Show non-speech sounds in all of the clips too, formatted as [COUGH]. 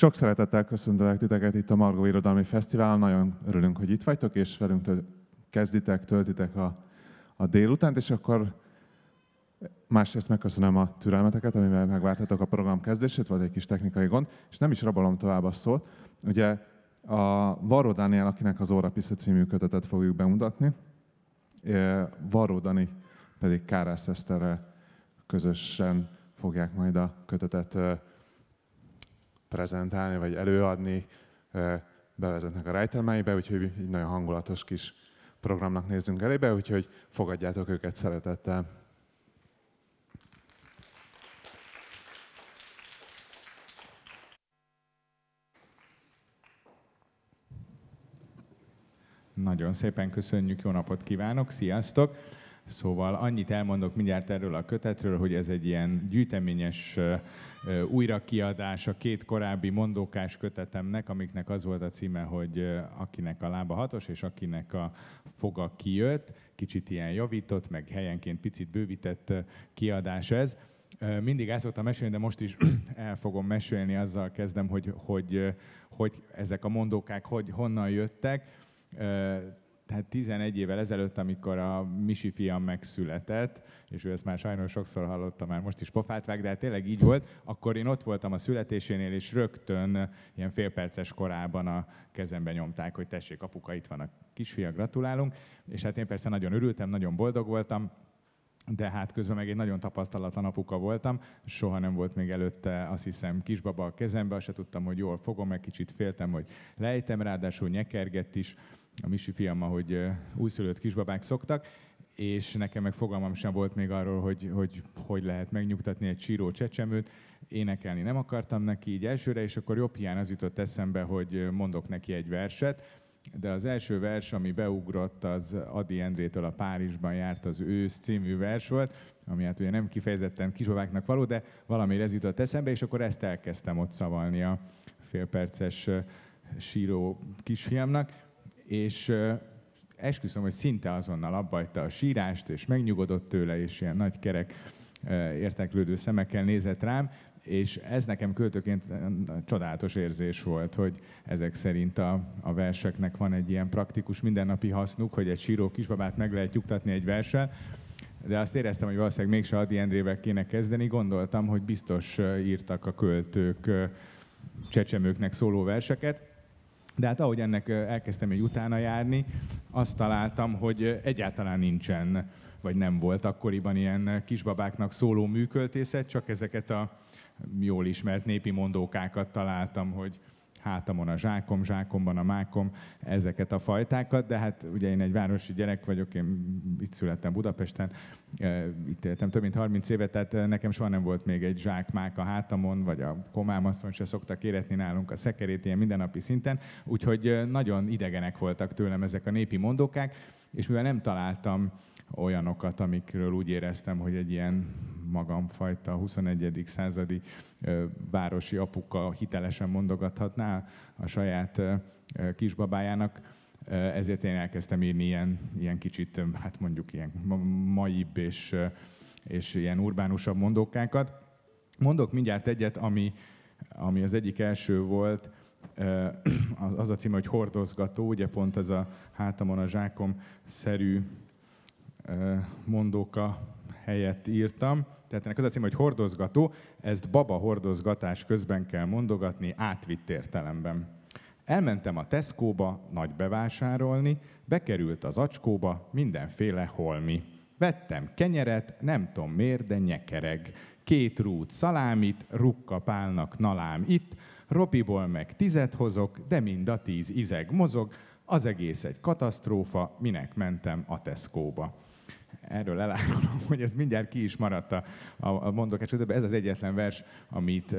Sok szeretettel köszöntelek titeket itt a Margó Irodalmi Fesztiválon. Nagyon örülünk, hogy itt vagytok, és velünk töl- kezditek, töltitek a, a délutánt, és akkor másrészt megköszönöm a türelmeteket, amivel megvártatok a program kezdését, volt egy kis technikai gond, és nem is rabolom tovább a szót. Ugye a Varró Dániel, akinek az Óra Pisza című kötetet fogjuk bemutatni, Varró Dani pedig Kárász Eszterrel közösen fogják majd a kötetet prezentálni, vagy előadni, bevezetnek a rejtelmeibe, úgyhogy egy nagyon hangulatos kis programnak nézzünk elébe, úgyhogy fogadjátok őket szeretettel. Nagyon szépen köszönjük, jó napot kívánok, sziasztok! Szóval annyit elmondok mindjárt erről a kötetről, hogy ez egy ilyen gyűjteményes újrakiadás a két korábbi mondókás kötetemnek, amiknek az volt a címe, hogy akinek a lába hatos, és akinek a foga kijött. Kicsit ilyen javított, meg helyenként picit bővített kiadás ez. Mindig el szoktam mesélni, de most is [CLEARS THROAT] el fogom mesélni, azzal kezdem, hogy, hogy, hogy ezek a mondókák hogy, honnan jöttek tehát 11 évvel ezelőtt, amikor a Misi fiam megszületett, és ő ezt már sajnos sokszor hallotta, már most is pofát vág, de hát tényleg így volt, akkor én ott voltam a születésénél, és rögtön ilyen félperces korában a kezembe nyomták, hogy tessék, apuka, itt van a kisfia, gratulálunk. És hát én persze nagyon örültem, nagyon boldog voltam, de hát közben meg egy nagyon tapasztalatlan apuka voltam, soha nem volt még előtte, azt hiszem, kisbaba a kezembe, azt se tudtam, hogy jól fogom, meg kicsit féltem, hogy lejtem, ráadásul nyekergett is, a Misi fiam, ahogy újszülött kisbabák szoktak, és nekem meg fogalmam sem volt még arról, hogy hogy, hogy lehet megnyugtatni egy síró csecsemőt. Énekelni nem akartam neki így elsőre, és akkor jobb hiány az jutott eszembe, hogy mondok neki egy verset. De az első vers, ami beugrott, az Adi Endrétől a Párizsban járt az ősz című vers volt, ami hát ugye nem kifejezetten kisbabáknak való, de valami ez jutott eszembe, és akkor ezt elkezdtem ott szavalni a félperces síró kisfiamnak és esküszöm, hogy szinte azonnal abbajta a sírást, és megnyugodott tőle, és ilyen nagy kerek érteklődő szemekkel nézett rám, és ez nekem költőként csodálatos érzés volt, hogy ezek szerint a, a verseknek van egy ilyen praktikus mindennapi hasznuk, hogy egy síró kisbabát meg lehet nyugtatni egy verssel, de azt éreztem, hogy valószínűleg mégse Adi Endrével kéne kezdeni. Gondoltam, hogy biztos írtak a költők csecsemőknek szóló verseket, de hát ahogy ennek elkezdtem egy utána járni, azt találtam, hogy egyáltalán nincsen, vagy nem volt akkoriban ilyen kisbabáknak szóló műköltészet, csak ezeket a jól ismert népi mondókákat találtam, hogy hátamon a zsákom, zsákomban a mákom, ezeket a fajtákat, de hát ugye én egy városi gyerek vagyok, én itt születtem Budapesten, itt éltem több mint 30 évet, tehát nekem soha nem volt még egy zsákmák a hátamon, vagy a komámasszony se szoktak éretni nálunk a szekerét ilyen mindennapi szinten, úgyhogy nagyon idegenek voltak tőlem ezek a népi mondókák, és mivel nem találtam olyanokat, amikről úgy éreztem, hogy egy ilyen magamfajta 21. századi városi apuka hitelesen mondogathatná a saját kisbabájának, ezért én elkezdtem írni ilyen, ilyen kicsit, hát mondjuk ilyen maibb és, és ilyen urbánusabb mondókákat. Mondok mindjárt egyet, ami, ami az egyik első volt, [CLEARS THROAT] az a cím, hogy hordozgató, ugye pont ez a hátamon a zsákom szerű mondóka helyett írtam. Tehát ennek az a cím, hogy hordozgató, ezt baba hordozgatás közben kell mondogatni átvitt értelemben. Elmentem a Tesco-ba nagy bevásárolni, bekerült az acskóba mindenféle holmi. Vettem kenyeret, nem tudom miért, de nyekereg. Két rút szalámit, rukkapálnak nalám itt, Robiból meg tizet hozok, de mind a tíz izeg mozog, az egész egy katasztrófa, minek mentem a Tesco-ba erről elárulom, [LAUGHS] hogy ez mindjárt ki is maradt a, a, a mondok esetben. Ez az egyetlen vers, amit,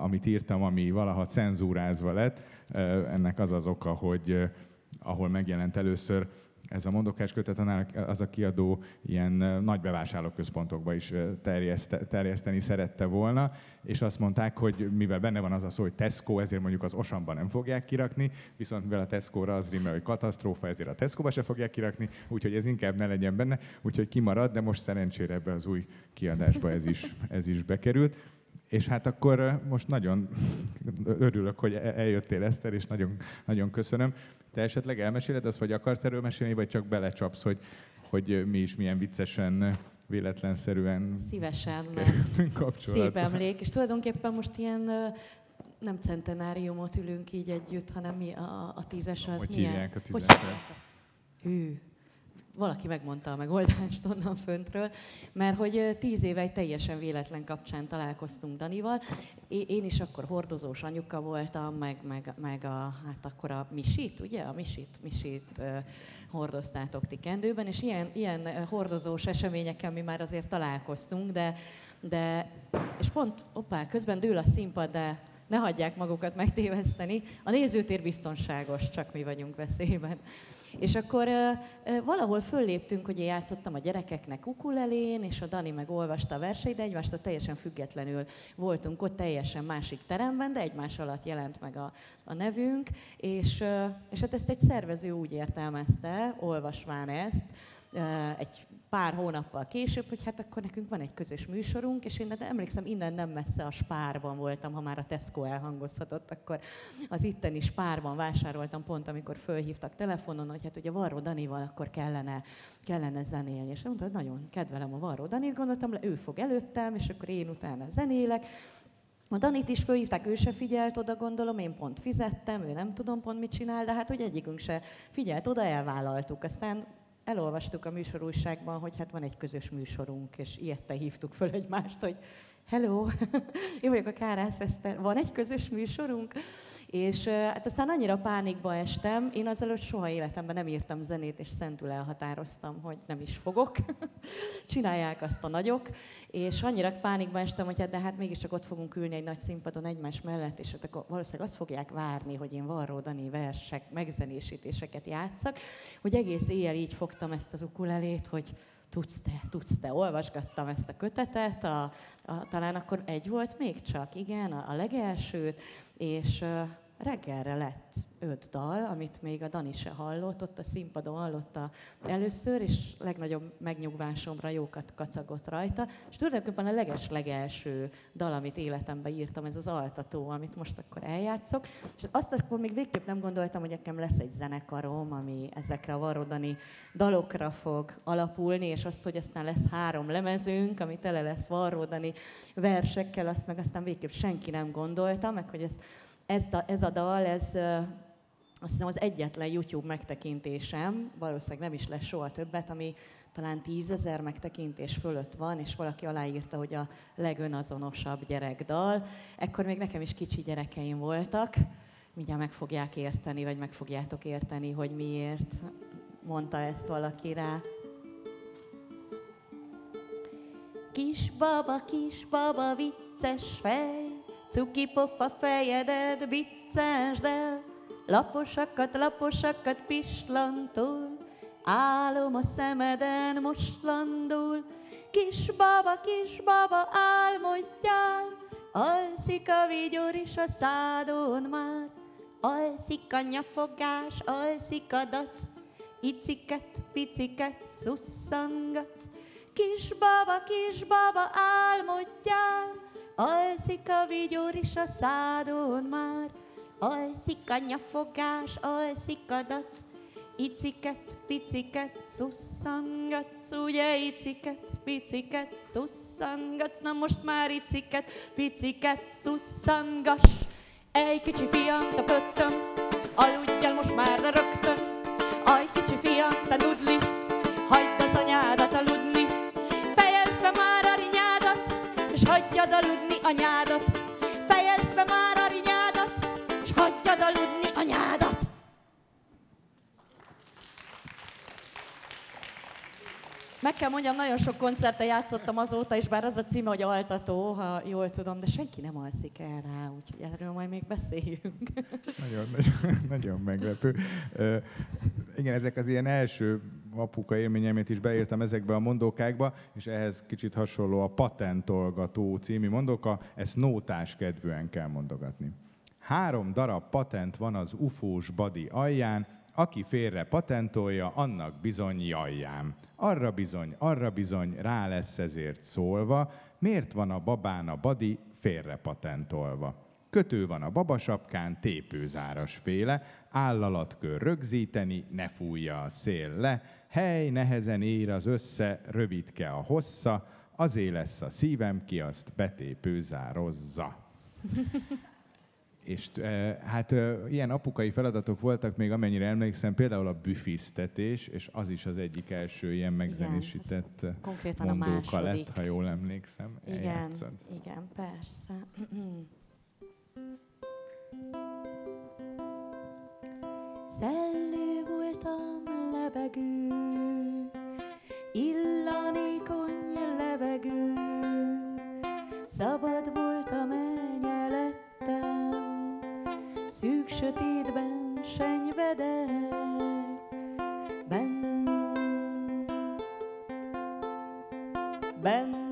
amit írtam, ami valaha cenzúrázva lett. Ennek az az oka, hogy ahol megjelent először ez a mondokás kötet, az a kiadó ilyen nagy bevásárlóközpontokba is terjeszt, terjeszteni szerette volna, és azt mondták, hogy mivel benne van az a szó, hogy Tesco, ezért mondjuk az Osamban nem fogják kirakni, viszont mivel a Tesco-ra az rímel, hogy katasztrófa, ezért a Tesco-ba se fogják kirakni, úgyhogy ez inkább ne legyen benne, úgyhogy kimarad, de most szerencsére ebbe az új kiadásba ez is, ez is bekerült És hát akkor most nagyon örülök, hogy e-, eljöttél Eszter, és nagyon, nagyon köszönöm. Te esetleg elmeséled azt, vagy akarsz erről mesélni, vagy csak belecsapsz, hogy, hogy mi is milyen viccesen véletlenszerűen Szívesen, mert szép emlék, és tulajdonképpen most ilyen nem centenáriumot ülünk így együtt, hanem mi a, a tízes az hogy milyen? a tízes? Hű, valaki megmondta a megoldást onnan föntről, mert hogy tíz éve egy teljesen véletlen kapcsán találkoztunk Danival. Én is akkor hordozós anyuka voltam, meg, meg, meg a, hát akkor a Misit, ugye? A Misit, Misit hordoztátok ti kendőben, és ilyen, ilyen hordozós eseményekkel mi már azért találkoztunk, de, de és pont, oppá, közben dől a színpad, de ne hagyják magukat megtéveszteni. A nézőtér biztonságos, csak mi vagyunk veszélyben. És akkor valahol fölléptünk, hogy én játszottam a gyerekeknek ukulelén, és a Dani meg olvasta a verseit, de egymástól teljesen függetlenül voltunk ott teljesen másik teremben, de egymás alatt jelent meg a, a nevünk, és, és hát ezt egy szervező úgy értelmezte, olvasván ezt, egy pár hónappal később, hogy hát akkor nekünk van egy közös műsorunk, és én de emlékszem, innen nem messze a Spárban voltam, ha már a Tesco elhangozhatott, akkor az itteni Spárban vásároltam pont, amikor fölhívtak telefonon, hogy hát ugye Varró Danival akkor kellene, kellene zenélni. És mondta, hogy nagyon kedvelem a Varró Danit, gondoltam, ő fog előttem, és akkor én utána zenélek. A Danit is fölhívták, ő se figyelt oda, gondolom, én pont fizettem, ő nem tudom pont mit csinál, de hát hogy egyikünk se figyelt oda, elvállaltuk. Aztán elolvastuk a műsorúságban, hogy hát van egy közös műsorunk, és ilyette hívtuk föl egymást, hogy hello, [LAUGHS] én vagyok a Kárász Eszter, van egy közös műsorunk? És hát aztán annyira pánikba estem, én azelőtt soha életemben nem írtam zenét, és szentül elhatároztam, hogy nem is fogok. [LAUGHS] Csinálják azt a nagyok, és annyira pánikba estem, hogy hát de hát mégiscsak ott fogunk ülni egy nagy színpadon egymás mellett, és hát akkor valószínűleg azt fogják várni, hogy én Varró Dani versek, megzenésítéseket játszak, hogy egész éjjel így fogtam ezt az ukulelét, hogy tudsz te, tudsz te, olvasgattam ezt a kötetet, a, a, talán akkor egy volt még csak, igen, a, a legelsőt, és reggelre lett öt dal, amit még a Dani se hallott, ott a színpadon hallotta először, és legnagyobb megnyugvásomra jókat kacagott rajta. És tulajdonképpen a leges-legelső dal, amit életemben írtam, ez az altató, amit most akkor eljátszok. És azt akkor még végképp nem gondoltam, hogy nekem lesz egy zenekarom, ami ezekre a varrodani dalokra fog alapulni, és azt, hogy aztán lesz három lemezünk, ami tele lesz varrodani versekkel, azt meg aztán végképp senki nem gondolta, meg hogy ezt ez a, ez a dal, ez azt hiszem az egyetlen YouTube megtekintésem, valószínűleg nem is lesz soha többet, ami talán tízezer megtekintés fölött van, és valaki aláírta, hogy a legönazonosabb gyerekdal. Ekkor még nekem is kicsi gyerekeim voltak, mindjárt meg fogják érteni, vagy meg fogjátok érteni, hogy miért mondta ezt valaki rá. Kis baba, kis baba, vicces fej, Cuki pofa fejedet biccensd el, Laposakat, laposakat pislantól, Álom a szemeden most landul, Kis baba, kis baba, álmodjál, Alszik a vigyor is a szádon már, Alszik a nyafogás, alszik a dac, Iciket, piciket szusszangatsz, Kis baba, kis baba, álmodjál, Alszik a vigyor is a szádon már, alszik a nyafogás, alszik a dac, Iciket, piciket, szusszangatsz, ugye? Iciket, piciket, szusszangatsz, na most már iciket, piciket, szusszangass. Egy kicsi fiant a pöttöm, aludjál most már rögtön, aj kicsi fiant a nudli, hagyd az anyádat aludni, anyádat, fejezd be már a rinyádat, s hagyjad aludni anyádat. Meg kell mondjam, nagyon sok koncerten játszottam azóta, és bár az a címe, hogy altató, ha jól tudom, de senki nem alszik el rá, úgyhogy erről majd még beszéljünk. Nagyon, nagyon, nagyon meglepő. Uh, igen, ezek az ilyen első apuka élményemet is beírtam ezekbe a mondókákba, és ehhez kicsit hasonló a Patentolgató című mondóka, ezt nótás kedvűen kell mondogatni. Három darab patent van az ufós badi alján, aki félre patentolja, annak bizony jajjám. Arra bizony, arra bizony, rá lesz ezért szólva, miért van a babán a badi félre patentolva. Kötő van a babasapkán, tépőzáras féle, állalat rögzíteni, ne fújja a szél le, hely nehezen ér az össze, rövidke a hossza, azé lesz a szívem, ki azt betépőzározza. És e, hát e, ilyen apukai feladatok voltak még, amennyire emlékszem, például a büfisztetés, és az is az egyik első ilyen megzenésített Igen, konkrétan a második. lett, ha jól emlékszem. Igen, Eljátszod. igen, persze. [CLEARS THROAT] Szellő voltam lebegő, szabad voltam, elnyelettem, szűk sötétben senyvedek, benn, benn,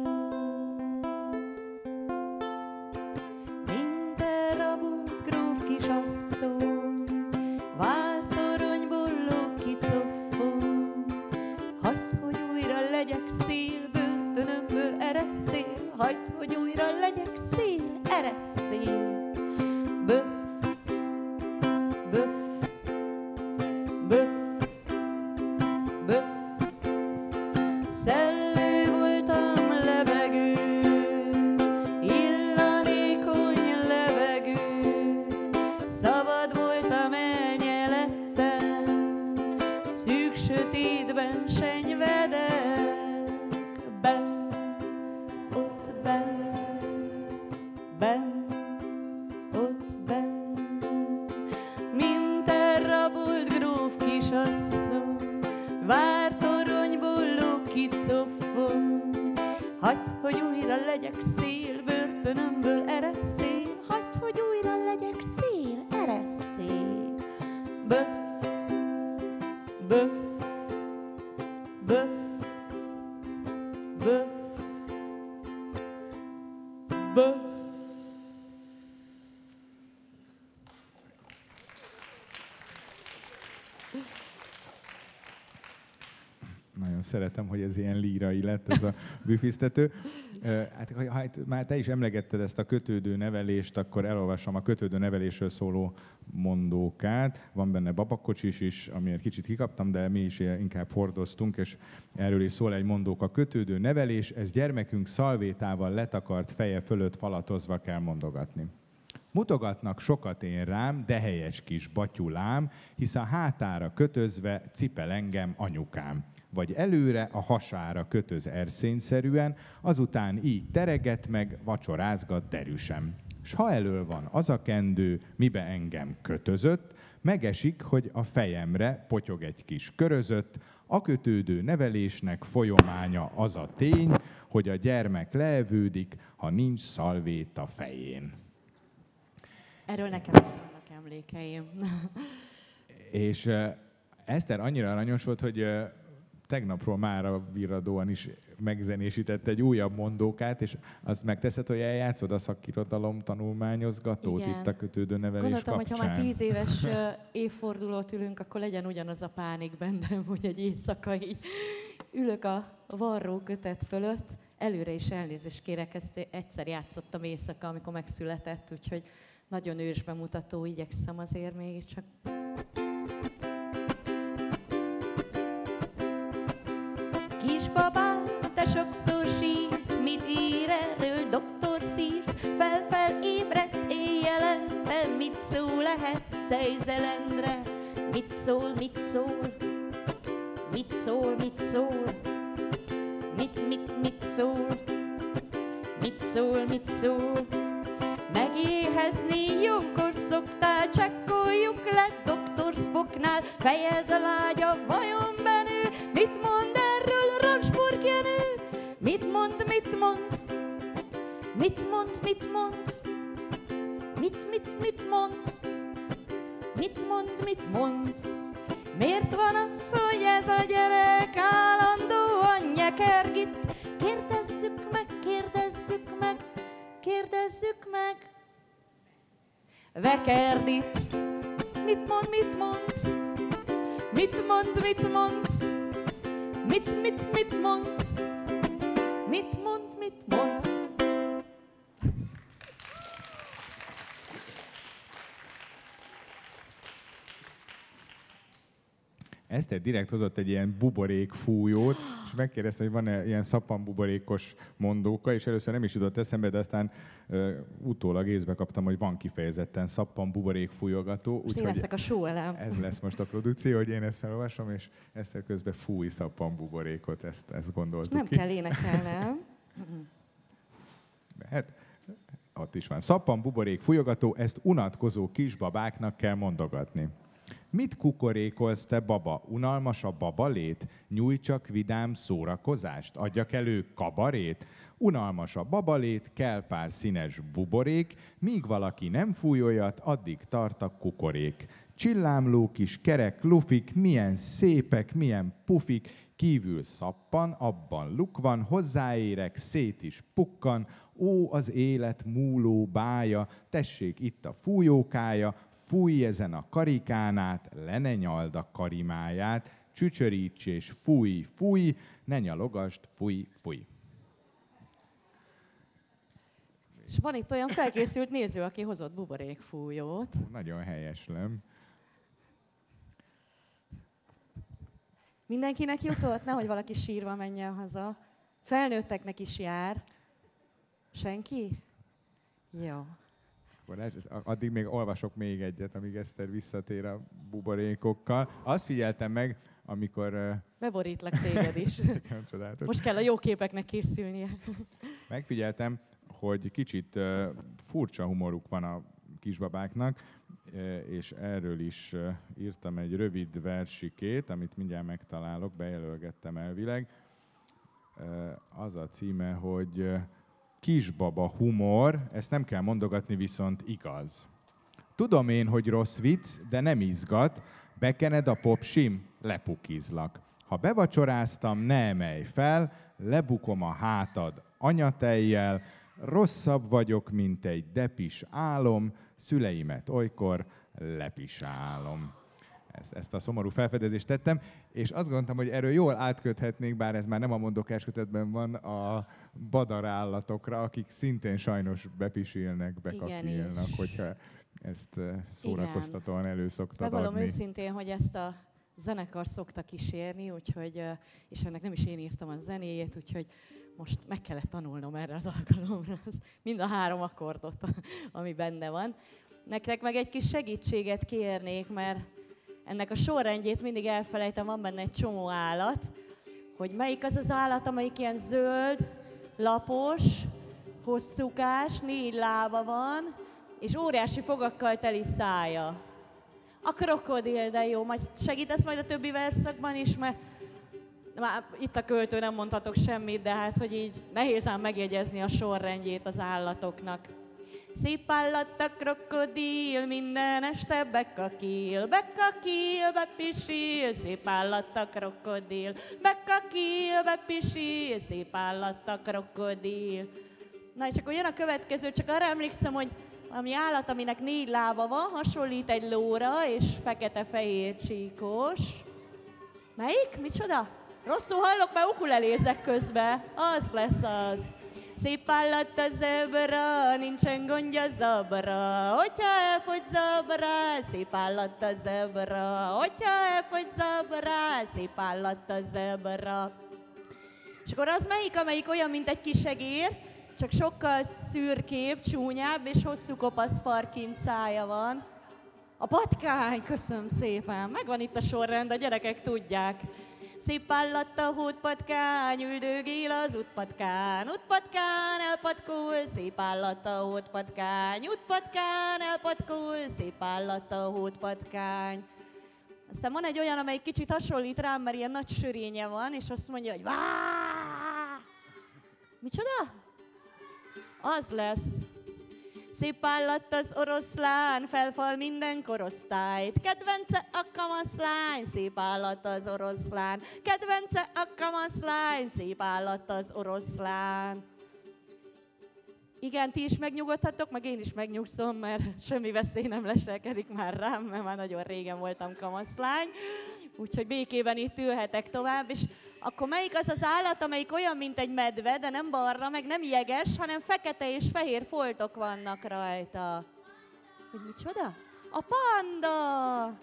ott szeretem, hogy ez ilyen lírai lett ez a [LAUGHS] büfisztető. Hát, ha már te is emlegetted ezt a kötődő nevelést, akkor elolvasom a kötődő nevelésről szóló mondókát. Van benne babakocsis is, amiért kicsit kikaptam, de mi is inkább hordoztunk, és erről is szól egy mondók. A kötődő nevelés, ez gyermekünk szalvétával letakart feje fölött falatozva kell mondogatni. Mutogatnak sokat én rám, de helyes kis batyulám, hisz a hátára kötözve cipel engem anyukám. Vagy előre a hasára kötöz erszényszerűen, azután így tereget meg, vacsorázgat derűsem. S ha elől van az a kendő, mibe engem kötözött, megesik, hogy a fejemre potyog egy kis körözött, a kötődő nevelésnek folyománya az a tény, hogy a gyermek leevődik, ha nincs szalvét a fején. Erről nekem vannak emlékeim. [LAUGHS] És uh, Eszter annyira aranyos volt, hogy uh, tegnapról már a virradóan is megzenésített egy újabb mondókát, és azt megteszed, hogy eljátszod a szakirodalom tanulmányozgatót Igen. itt a kötődő nevelés Gondoltam, hogy kapcsán. ha már tíz éves [LAUGHS] évfordulót ülünk, akkor legyen ugyanaz a pánik bennem, hogy egy éjszaka így ülök a varró kötet fölött. Előre is elnézést kérek, ezt egyszer játszottam éjszaka, amikor megszületett, úgyhogy nagyon ősbe mutató, igyekszem azért még csak. Kisbabám, te sokszor sírsz, mit ír erről doktor szívsz, fel-fel ébredsz éjjelente, mit szól ehhez Cejzelendre, mit szól, mit szól, mit szól, mit szól, mit, mit, mit szól, mit szól, mit szól. Megéhezni jókor szoktál, csekkoljuk le doktor Spocknál, fejed a lágya, vajon benő, mit mond erről Ransburg Jenő? Mit mond, mit mond? Mit mond, mit mond? Mit, mit, mit mond? Mit mond, mit mond? Miért van az, hogy ez a gyerek állandóan nyekergit? Kérdezzük meg. Vekerdit. Mit mond, mit mond? Mit mond, mit mond? Mit, mit, mit mond? Mit mond, mit mond? Eszter direkt hozott egy ilyen buborék fújót, és megkérdezte, hogy van-e ilyen szappanbuborékos mondóka, és először nem is jutott eszembe, de aztán uh, utólag észbe kaptam, hogy van kifejezetten szappanbuborék fújogató. Most én leszek a show elem. Ez lesz most a produkció, hogy én ezt felolvasom, és Eszter közben fúj szappanbuborékot, ezt, ezt gondoltuk Nem ki. kell énekelnem. Hát, ott is van. Szappan, buborék, fújogató, ezt unatkozó kisbabáknak kell mondogatni. Mit kukorékolsz te, baba? Unalmas a babalét? Nyújt csak vidám szórakozást? Adjak elő kabarét? Unalmas a babalét, kell pár színes buborék, míg valaki nem fúj olyat, addig tart a kukorék. Csillámló kis kerek lufik, milyen szépek, milyen pufik, kívül szappan, abban luk van, hozzáérek, szét is pukkan, ó, az élet múló bája, tessék itt a fújókája, fújj ezen a karikánát, le ne nyald a karimáját, csücsöríts és fújj, fújj, ne nyalogast, fújj, fújj. És van itt olyan felkészült néző, aki hozott buborékfújót. Nagyon helyeslem. Mindenkinek jutott? Nehogy valaki sírva menjen haza. Felnőtteknek is jár. Senki? Jó. Akkor ez- addig még olvasok még egyet, amíg Eszter visszatér a buborékokkal. Azt figyeltem meg, amikor... Beborítlak téged is. [LAUGHS] nagyon csodálatos. Most kell a jó képeknek készülnie. [LAUGHS] Megfigyeltem, hogy kicsit furcsa humoruk van a kisbabáknak, és erről is írtam egy rövid versikét, amit mindjárt megtalálok, bejelölgettem elvileg. Az a címe, hogy Kisbaba humor, ezt nem kell mondogatni, viszont igaz. Tudom én, hogy rossz vicc, de nem izgat, bekened a popsim, lepukizlak. Ha bevacsoráztam, ne emelj fel, lebukom a hátad anyatejjel, rosszabb vagyok, mint egy depis álom, szüleimet olykor lepisálom. Ezt, ezt a szomorú felfedezést tettem, és azt gondoltam, hogy erről jól átköthetnénk, bár ez már nem a mondokás kötetben van, a badarállatokra, akik szintén sajnos bepisilnek, bekakilnak, hogyha ezt eh, szórakoztatóan elő szoktad bevallom adni. őszintén, hogy ezt a zenekar szokta kísérni, úgyhogy, ö, és ennek nem is én írtam a zenéjét, úgyhogy most meg kellett tanulnom erre az alkalomra, az- mind a három akkordot, [LAUGHS] ami benne van. Nektek meg egy kis segítséget kérnék, mert ennek a sorrendjét mindig elfelejtem, van benne egy csomó állat, hogy melyik az az állat, amelyik ilyen zöld, lapos, hosszúkás, négy lába van, és óriási fogakkal teli szája. A krokodil, de jó, majd segítesz majd a többi verszakban is, mert már itt a költő nem mondhatok semmit, de hát, hogy így nehéz ám megjegyezni a sorrendjét az állatoknak. Szép a krokodil, minden este bekakil, bekakil, bepisil, szép állat a krokodil, bekakil, bepisil, szép állat a krokodil. Na és akkor jön a következő, csak arra emlékszem, hogy ami állat, aminek négy lába van, hasonlít egy lóra, és fekete-fehér csíkos. Melyik? Micsoda? Rosszul hallok, mert ukulelézek közben. Az lesz az. Szép állat a zebra, nincsen gondja zabra. Hogyha elfogy zabra, szép állat a zebra. Hogyha elfogy zabra, szép állat a zebra. És akkor az melyik, amelyik olyan, mint egy kis egér, csak sokkal szürkébb, csúnyább, és hosszú kopasz farkint szája van. A patkány, köszönöm szépen. Megvan itt a sorrend, a gyerekek tudják. Szép állat a hótpatkány, üldögél az útpatkán. Útpatkán elpatkul, szép állat a hótpatkány. Útpatkán elpatkul, szép állat a hótpatkány. Aztán van egy olyan, amely kicsit hasonlít rám, mert ilyen nagy sörénye van, és azt mondja, hogy vá! Micsoda? Az lesz. Szép állat az oroszlán, felfal minden korosztályt. Kedvence a kamaszlány, szép állat az oroszlán. Kedvence a kamaszlány, szép állat az oroszlán. Igen, ti is megnyugodhatok, meg én is megnyugszom, mert semmi veszély nem leselkedik már rám, mert már nagyon régen voltam kamaszlány. Úgyhogy békében itt ülhetek tovább, és akkor melyik az az állat, amelyik olyan, mint egy medve, de nem barna, meg nem jeges, hanem fekete és fehér foltok vannak rajta. Hogy micsoda? A panda!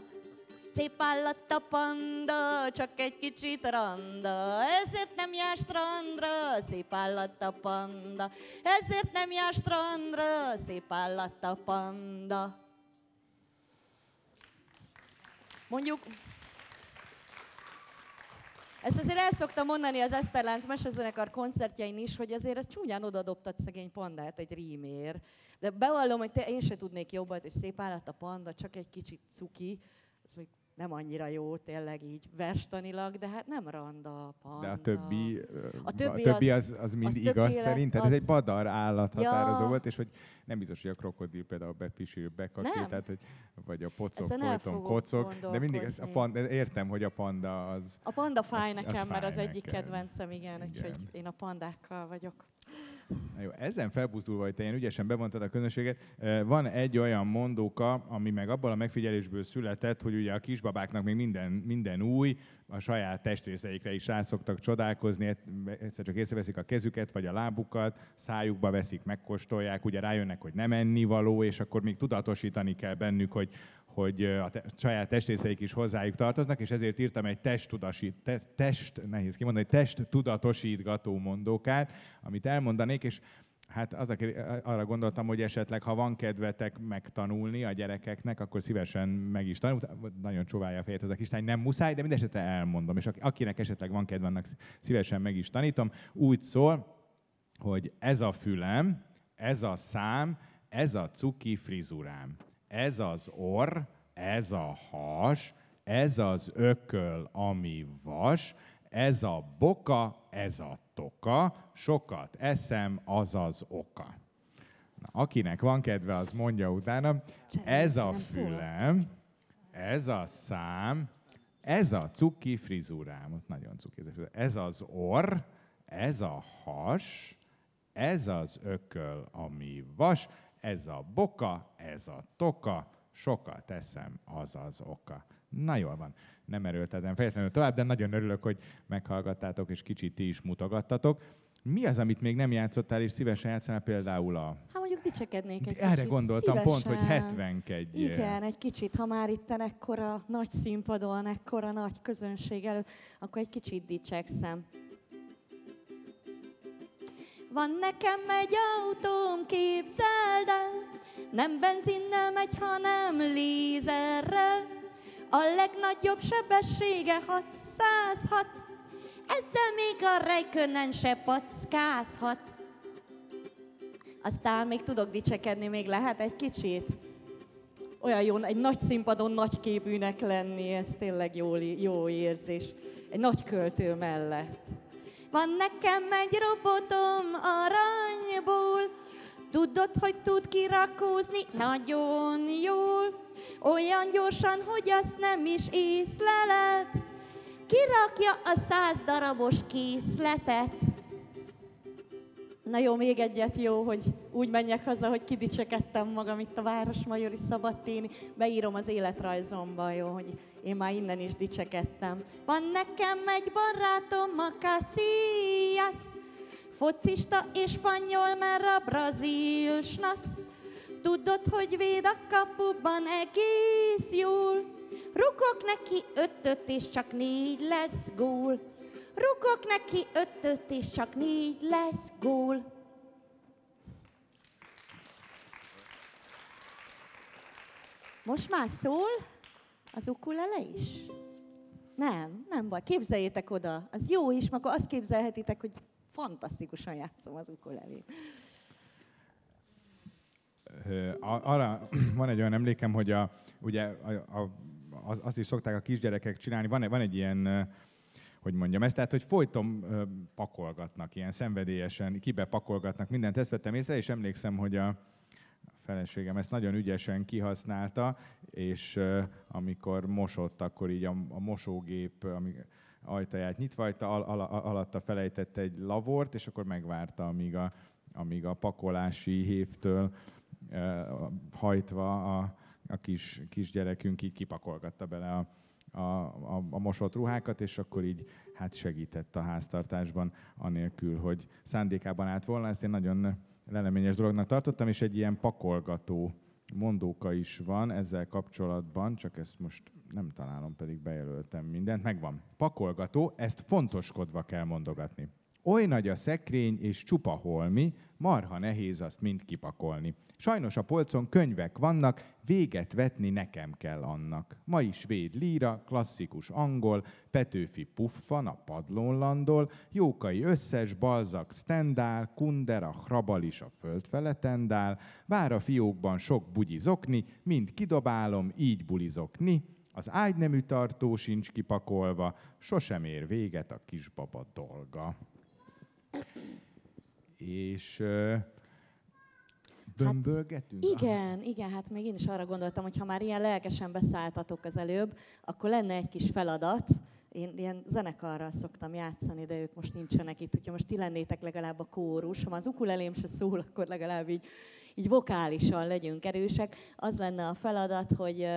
Szép állat a panda, csak egy kicsit randa, ezért nem jár strandra, szép állat a panda, ezért nem jár strandra, szép állat a panda. Mondjuk, ezt azért el szoktam mondani az Eszterlánc mesezenekar koncertjein is, hogy azért ez csúnyán odadobtad szegény pandát egy rímér. De bevallom, hogy te, én se tudnék jobbat, hogy szép állat a panda, csak egy kicsit cuki. Ez még nem annyira jó, tényleg így verstanilag, de hát nem randa a panda. De a többi, A a többi többi az- az, az mind az igaz szerinted? Ez egy badar állathatározó Ja. volt, és hogy nem biztos, hogy a krokodil például bepisil, bekakil, Nem. tehát, hogy, vagy a pocok Ezen folyton kocog, de mindig ez a panda, értem, hogy a panda az, A panda fáj Az- az nekem, mert az fáj egyik kedvencem, igen, Igen. úgyhogy én a pandákkal vagyok. Na jó, ezen felbuzdulva, hogy te ilyen ügyesen bevontad a közönséget, van egy olyan mondóka, ami meg abból a megfigyelésből született, hogy ugye a kisbabáknak még minden, minden új, a saját testrészeikre is rá szoktak csodálkozni, egyszer csak észreveszik a kezüket vagy a lábukat, szájukba veszik, megkóstolják, ugye rájönnek, hogy nem ennivaló, és akkor még tudatosítani kell bennük, hogy, hogy a te, saját testrészeik is hozzájuk tartoznak, és ezért írtam egy testtudasít, te, test, nehéz kimondani, test tudatosítgató mondókát, amit elmondanék, és Hát az, arra gondoltam, hogy esetleg, ha van kedvetek megtanulni a gyerekeknek, akkor szívesen meg is tanul. Nagyon csóválja a fejét ez a kislány, nem muszáj, de mindesetre elmondom. És aki- akinek esetleg van kedve, annak szívesen meg is tanítom. Úgy szól, hogy ez a fülem, ez a szám, ez a cuki frizurám, ez az orr, ez a has, ez az ököl, ami vas, ez a boka, ez a toka, sokat eszem, az az oka. Na, akinek van kedve, az mondja utána, ez a fülem, ez a szám, ez a cuki frizurám, ott nagyon cuki. Ez az orr, ez a has, ez az ököl, ami vas, ez a boka, ez a toka, sokat eszem, az az oka. Na jól van, nem erőltetem fejletlenül tovább, de nagyon örülök, hogy meghallgattátok, és kicsit ti is mutogattatok. Mi az, amit még nem játszottál, és szívesen játszanál például a... Hát mondjuk dicsekednék egy Erre kicsit. gondoltam pont, hogy Szívesen. 71 Igen, egy kicsit, ha már itt ekkora nagy színpadon, ekkora nagy közönség előtt, akkor egy kicsit dicsekszem. Van nekem egy autóm, képzeld el, nem benzinnel megy, hanem lézerrel. A legnagyobb sebessége 606, ezzel még a rejkönnen se packázhat. Aztán még tudok dicsekedni, még lehet egy kicsit? Olyan jó, egy nagy színpadon nagy képűnek lenni, ez tényleg jó, jó érzés. Egy nagy költő mellett. Van nekem egy robotom aranyból, tudod, hogy tud kirakózni nagyon jól. Olyan gyorsan, hogy azt nem is észleled. Kirakja a száz darabos készletet. Na jó, még egyet jó, hogy úgy menjek haza, hogy kidicsekedtem magam itt a Városmajori Szabadténi. Beírom az életrajzomba, jó, hogy én már innen is dicsekedtem. Van nekem egy barátom, a Casillas, focista és spanyol, mert a brazil snasz. Tudod, hogy véd a kapuban egész jól. Rukok neki ötöt, és csak négy lesz gól. Rukok neki ötöt, és csak négy lesz gól. Most már szól az ukulele is? Nem, nem baj. Képzeljétek oda. Az jó is, akkor azt képzelhetitek, hogy fantasztikusan játszom az ukulelét. Arra [CLEARS THROAT] van egy olyan emlékem, hogy a, ugye a, a, az, azt is szokták a kisgyerekek csinálni, van, van egy ilyen, hogy mondjam ezt, tehát hogy folyton pakolgatnak, ilyen szenvedélyesen, kibe pakolgatnak mindent, ezt vettem észre, és emlékszem, hogy a feleségem ezt nagyon ügyesen kihasználta, és amikor mosott, akkor így a, a mosógép ami ajtaját nyitva, hagyta, al, al, alatta felejtett egy lavort, és akkor megvárta, amíg a, amíg a pakolási hévtől ö, hajtva a, a kis, kisgyerekünk így kipakolgatta bele a, a, a, a mosott ruhákat, és akkor így hát segített a háztartásban, anélkül, hogy szándékában állt volna. Ezt én nagyon leleményes dolognak tartottam, és egy ilyen pakolgató mondóka is van ezzel kapcsolatban, csak ezt most nem találom, pedig bejelöltem mindent. Megvan. Pakolgató, ezt fontoskodva kell mondogatni. Oly nagy a szekrény és csupa holmi, marha nehéz azt mind kipakolni. Sajnos a polcon könyvek vannak, véget vetni nekem kell annak. Ma is svéd líra, klasszikus angol, Petőfi puffan a padlón landol, Jókai összes, Balzak Stendál, Kundera, Hrabal is a föld tendál, vár a fiókban sok bugyizokni, mind kidobálom, így bulizokni, az ágynemű tartó sincs kipakolva, sosem ér véget a kisbaba dolga. És Bömbölgetünk? Hát, igen, igen, hát még én is arra gondoltam, hogy ha már ilyen lelkesen beszálltatok az előbb, akkor lenne egy kis feladat. Én ilyen zenekarral szoktam játszani, de ők most nincsenek itt, úgyhogy most ti lennétek legalább a kórus. Ha az ukulelém se szól, akkor legalább így, így vokálisan legyünk erősek. Az lenne a feladat, hogy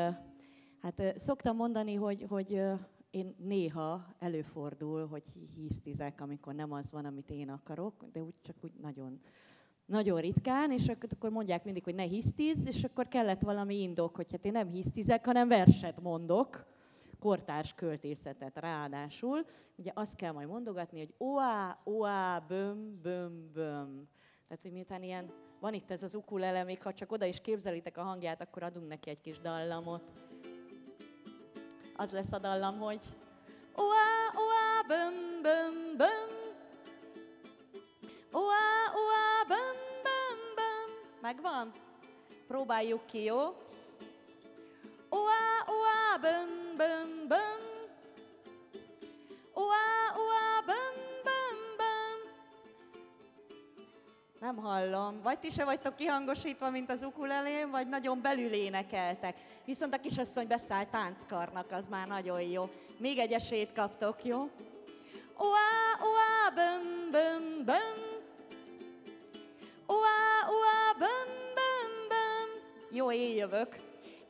hát szoktam mondani, hogy, hogy én néha előfordul, hogy hisztizek, amikor nem az van, amit én akarok, de úgy csak úgy nagyon nagyon ritkán, és akkor mondják mindig, hogy ne hisztiz, és akkor kellett valami indok, hogy hát én nem hisztizek, hanem verset mondok, kortárs költészetet ráadásul. Ugye azt kell majd mondogatni, hogy oá, oá, böm, böm, böm. Tehát, hogy miután ilyen, van itt ez az ukulele, még ha csak oda is képzelitek a hangját, akkor adunk neki egy kis dallamot. Az lesz a dallam, hogy oá, oá, böm, böm, böm, oá, oá, böm, Megvan? Próbáljuk ki, jó? Oá, oá, böm, böm, böm. Oá, oá, Nem hallom. Vagy ti se vagytok kihangosítva, mint az ukulelém, vagy nagyon belül énekeltek. Viszont a kisasszony beszáll tánckarnak, az már nagyon jó. Még egy esélyt kaptok, jó? Oá, oá, böm, böm, böm. Oá, oá, böm, böm, böm. Jó, én jövök.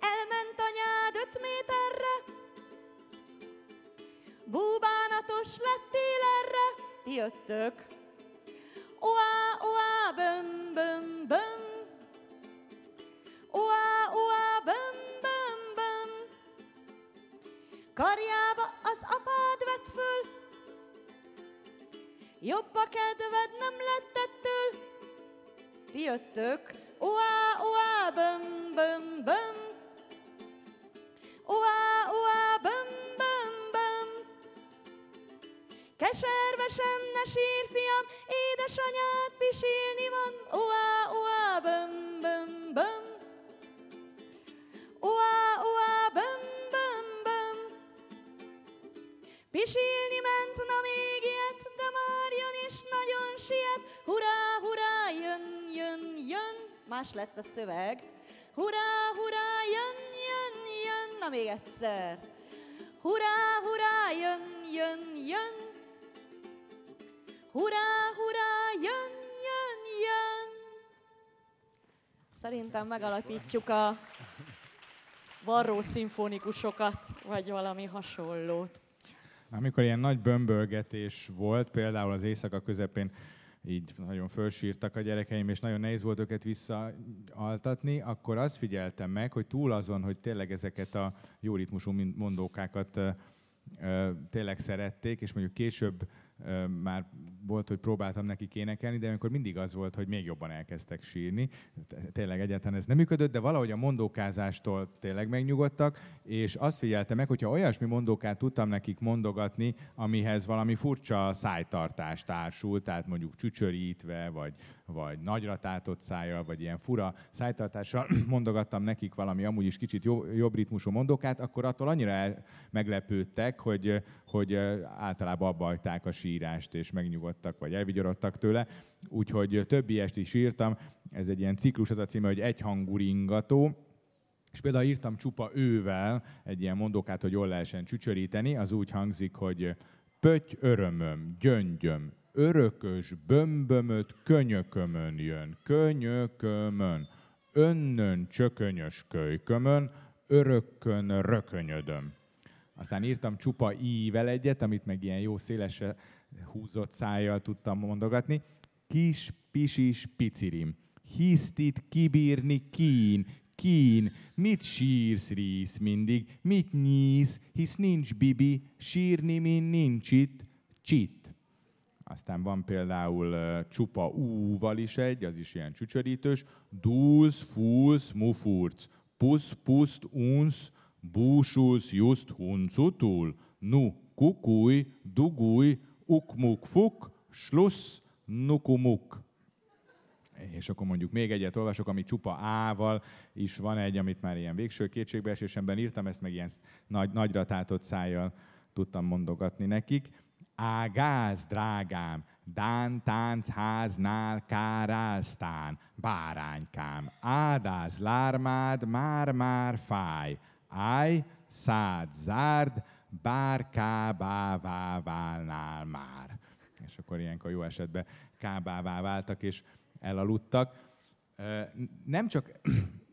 Elment anyád öt méterre, búbánatos lettél erre, ti jöttök. Kedved nem lett ettől, ti jöttök. Más lett a szöveg. Hurrá, hurrá, jön, jön, jön, na még egyszer. Hurrá, hurrá, jön, jön, jön. Hurrá, hurrá, jön, jön, jön. Szerintem megalapítjuk a varró szimfonikusokat, vagy valami hasonlót. Amikor ilyen nagy bömbölgetés volt, például az éjszaka közepén így nagyon fölsírtak a gyerekeim, és nagyon nehéz volt őket visszaaltatni, akkor azt figyeltem meg, hogy túl azon, hogy tényleg ezeket a jó ritmusú mondókákat tényleg szerették, és mondjuk később már volt, hogy próbáltam neki énekelni, de amikor mindig az volt, hogy még jobban elkezdtek sírni. Tényleg egyáltalán ez nem működött, de valahogy a mondókázástól tényleg megnyugodtak, és azt figyeltem meg, hogyha olyasmi mondókát tudtam nekik mondogatni, amihez valami furcsa szájtartás társult, tehát mondjuk csücsörítve, vagy, vagy nagyra tátott szájjal, vagy ilyen fura szájtartással [CLEARS THROAT] mondogattam nekik valami amúgy is kicsit jobb, ritmusú mondókát, akkor attól annyira meglepődtek, hogy, hogy általában abba a sírást, és megnyugodtak, vagy elvigyorodtak tőle. Úgyhogy több ilyest is írtam. Ez egy ilyen ciklus, az a címe, hogy egyhangú ringató. És például írtam csupa ővel egy ilyen mondókát, hogy jól lehessen csücsöríteni. Az úgy hangzik, hogy pöty örömöm, gyöngyöm, örökös bömbömöt könyökömön jön, könyökömön, önnön csökönyös kölykömön, örökkön rökönyödöm. Aztán írtam csupa ível egyet, amit meg ilyen jó szélesre húzott szájjal tudtam mondogatni. Kis pisis picirim, hisztit kibírni kín, kín, mit sírsz rísz mindig, mit nyísz, hisz nincs bibi, sírni, min nincs itt, csit. Aztán van például uh, csupa úval is egy, az is ilyen csücsörítős. Dúz, fúz, mufurc, pusz, puszt, unsz, búsulsz, just, huncutul, nu, kukuj, dugúj, ukmuk, fuk, slussz, nukumuk. És akkor mondjuk még egyet olvasok, ami csupa ával is van egy, amit már ilyen végső kétségbeesésemben írtam, ezt meg ilyen nagy, nagyra tátott szájjal tudtam mondogatni nekik. Ágáz, drágám, Dán tánc háznál káráztán, báránykám, ádáz lármád, már-már fáj, áj, szád, zárd, bár kábává válnál már. És akkor ilyenkor jó esetben kábává váltak, és elaludtak. Nem csak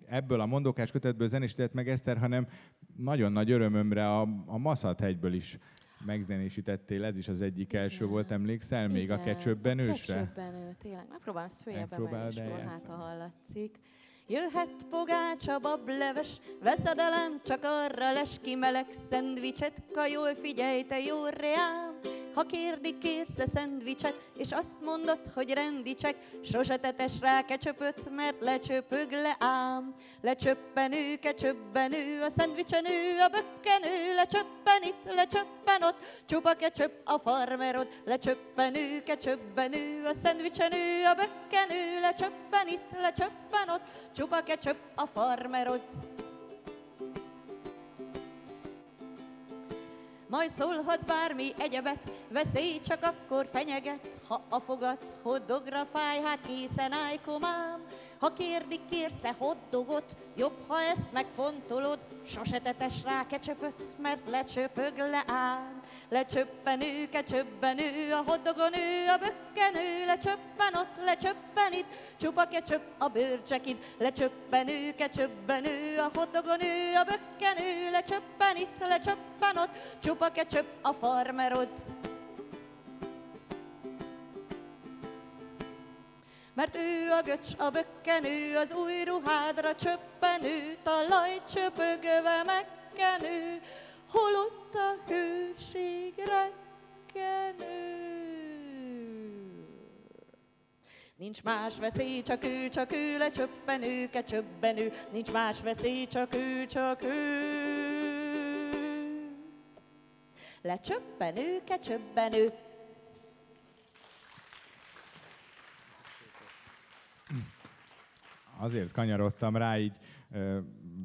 ebből a mondókás kötetből zenésített meg Eszter, hanem nagyon nagy örömömre a, a Maszat-hegyből is megzenésítettél, ez is az egyik Igen. első volt, emlékszel még Igen. a kecsöbbenősre? A kecsöbbenő, tényleg. Megpróbálom ezt följebb emelni, és hát ha hallatszik. Jöhet pogácsa, bableves, veszedelem, csak arra les ki meleg szendvicset, kajol figyelj, te jó reám, ha kérdik, kérsz-e szendvicset, és azt mondod, hogy rendicsek, sose tetes rá kecsöpöt, mert lecsöpög le ám. Lecsöppenő, kecsöbbenő, a szendvicsenő, a bökkenő, lecsöppen itt, lecsöppen ott, csupa kecsöp a farmerod, lecsöppenő, kecsöbbenő, a szendvicsenő, a bökkenő, lecsöppen itt, lecsöppen ott, csupa kecsöp a farmerod. Majd szólhatsz bármi egyebet, veszély csak akkor fenyeget, ha a fogat hoddogra fáj, hát készen állj komám. Ha kérdik, kérsz-e hoddogot, jobb, ha ezt megfontolod, sose tetes rá kecsöpöt, mert lecsöpög le ám. Lecsöppenő, kecsöbbenő, a hoddogon ő, a bökkenő, lecsöppen ott, lecsöppen itt, csupa kecsöp a bőrcsekid, lecsöppenő, kecsöbbenő, a hoddogon ő, a bökkenő, lecsöppen itt, lecsöppen ott, csupa kecsöp a farmerod. Mert ő a göcs, a bökkenő, az új ruhádra csöppenő, talaj csöpögve megkenő, holott a hőség rekkenő. Nincs más veszély, csak ő, csak ő, lecsöppenő, kecsöbbenő, nincs más veszély, csak ő, csak ő. Lecsöppenő, kecsöbbenő, azért kanyarodtam rá így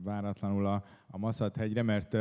váratlanul a, a Maszat-hegyre, mert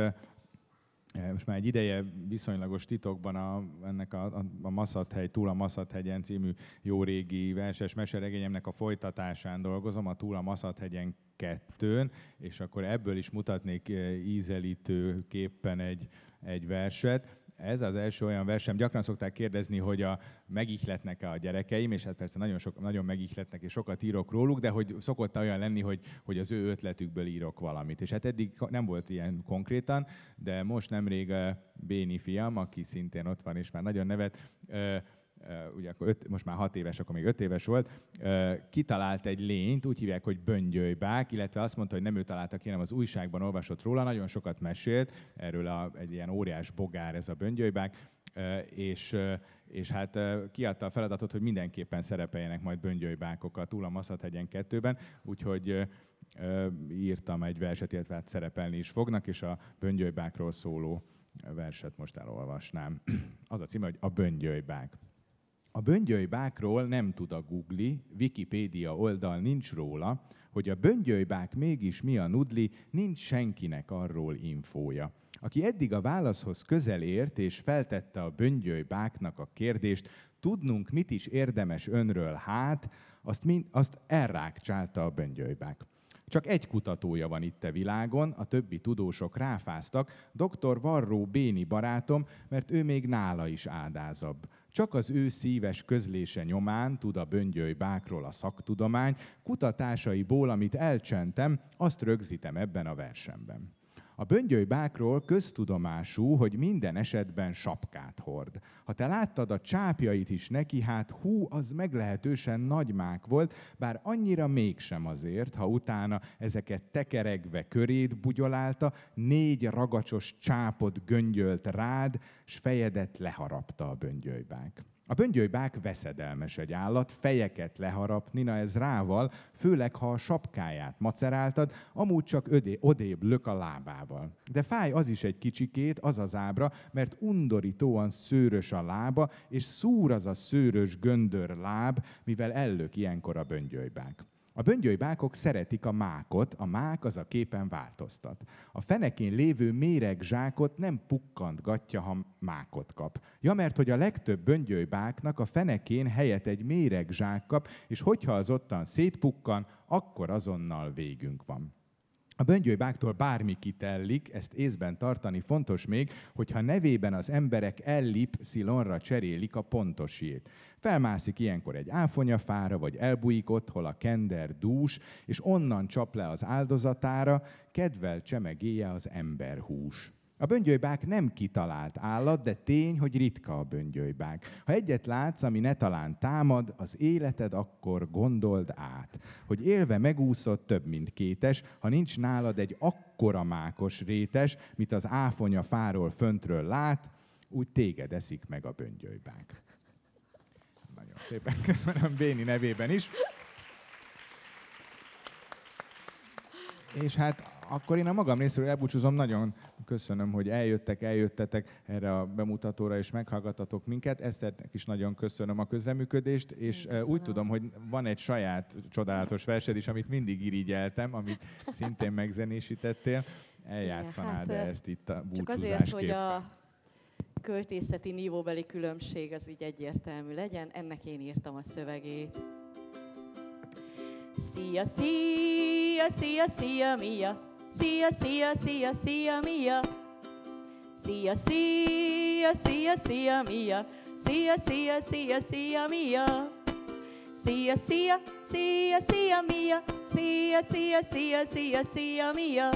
most már egy ideje viszonylagos titokban a, ennek a, a, a Maszat-hegy, túl a Maszat-hegyen című jó régi verses meseregényemnek a folytatásán dolgozom, a túl a Maszat-hegyen kettőn, és akkor ebből is mutatnék ízelítőképpen egy, egy verset ez az első olyan versem, gyakran szokták kérdezni, hogy a megihletnek-e a gyerekeim, és hát persze nagyon, sok, nagyon megihletnek, és sokat írok róluk, de hogy szokott olyan lenni, hogy, hogy az ő ötletükből írok valamit. És hát eddig nem volt ilyen konkrétan, de most nemrég eh, Béni fiam, aki szintén ott van, és már nagyon nevet, eh, ugye akkor öt, most már hat éves, akkor még öt éves volt, kitalált egy lényt, úgy hívják, hogy böngyölybák, illetve azt mondta, hogy nem ő találta ki, hanem az újságban olvasott róla, nagyon sokat mesélt, erről a, egy ilyen óriás bogár ez a böngyölybák, és, és hát kiadta a feladatot, hogy mindenképpen szerepeljenek majd böngyölybákok a túl a Maszat-hegyen kettőben, úgyhogy írtam egy verset, illetve hát szerepelni is fognak, és a böngyölybákról szóló verset most elolvasnám. [CLEARS THROAT] Az a címe, hogy a böngyölybák. A böngyölybákról nem tud a Google, Wikipédia oldal nincs róla, hogy a böngyölybák mégis mi a nudli, nincs senkinek arról infója. Aki eddig a válaszhoz közel ért és feltette a böngyölybáknak a kérdést, tudnunk mit is érdemes önről hát, azt, mind, azt elrákcsálta a böngyölybák. Csak egy kutatója van itt a világon, a többi tudósok ráfáztak, dr. Varró Béni barátom, mert ő még nála is ádázabb. Csak az ő szíves közlése nyomán tud a böngyöly bákról a szaktudomány, kutatásaiból, amit elcsentem, azt rögzítem ebben a versemben. A böngyölybákról köztudomású, hogy minden esetben sapkát hord. Ha te láttad a csápjait is neki, hát hú, az meglehetősen nagy mák volt, bár annyira mégsem azért, ha utána ezeket tekeregve köréd bugyolálta, négy ragacsos csápot göngyölt rád, s fejedet leharapta a böngyölybák. A böngyölybák veszedelmes egy állat, fejeket leharapni, na ez rával, főleg ha a sapkáját maceráltad, amúgy csak ödé, odébb lök a lábával. De fáj az is egy kicsikét, az az ábra, mert undorítóan szőrös a lába, és szúr az a szőrös göndör láb, mivel ellök ilyenkor a böngyölybák. A böngyölybákok szeretik a mákot, a mák az a képen változtat. A fenekén lévő méreg zsákot nem pukkantgatja, ha mákot kap. Ja, mert hogy a legtöbb böngylybáknak a fenekén helyet egy méreg zsák kap, és hogyha az ottan szétpukkan, akkor azonnal végünk van. A böngylybáktól bármi kitellik, ezt észben tartani fontos még, hogyha nevében az emberek ellip szilonra cserélik a pontosjét. Felmászik ilyenkor egy áfonyafára, vagy elbújik ott, hol a kender dús, és onnan csap le az áldozatára, kedvel csemegéje az emberhús. A böngylybák nem kitalált állat, de tény, hogy ritka a böngylybák. Ha egyet látsz, ami ne talán támad, az életed akkor gondold át, hogy élve megúszott több, mint kétes, ha nincs nálad egy akkora mákos rétes, mint az áfonya fáról föntről lát, úgy téged eszik meg a böngylybák. Nagyon szépen köszönöm Béni nevében is. És hát akkor én a magam részéről elbúcsúzom. Nagyon köszönöm, hogy eljöttek, eljöttetek erre a bemutatóra, és meghallgatatok minket. Eszternek is nagyon köszönöm a közreműködést, és köszönöm. úgy tudom, hogy van egy saját csodálatos versed is, amit mindig irigyeltem, amit szintén megzenésítettél. Eljátszanád hát, ezt itt a Csak azért, hogy a költészeti nívóbeli különbség az így egyértelmű legyen, ennek én írtam a szövegét. Szia, szia, szia, szia, mia, Szia, szia, szia, szia, mia. Szia, szia, szia, szia, mia. Szia, szia, szia, szia, mia. Szia, szia, szia, szia, mia. Szia, szia, szia, szia, szia, mia.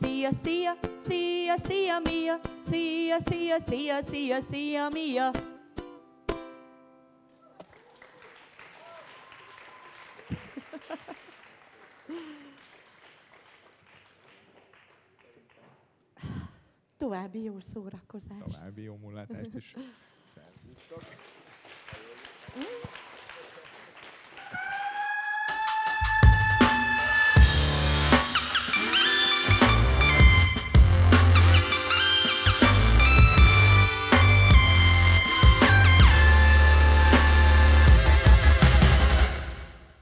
Szia, szia, szia, szia, mia. Szia, szia, szia, szia, szia, mia. További jó szórakozást. További jó mulátást is. [LAUGHS] Szervusztok. Mm.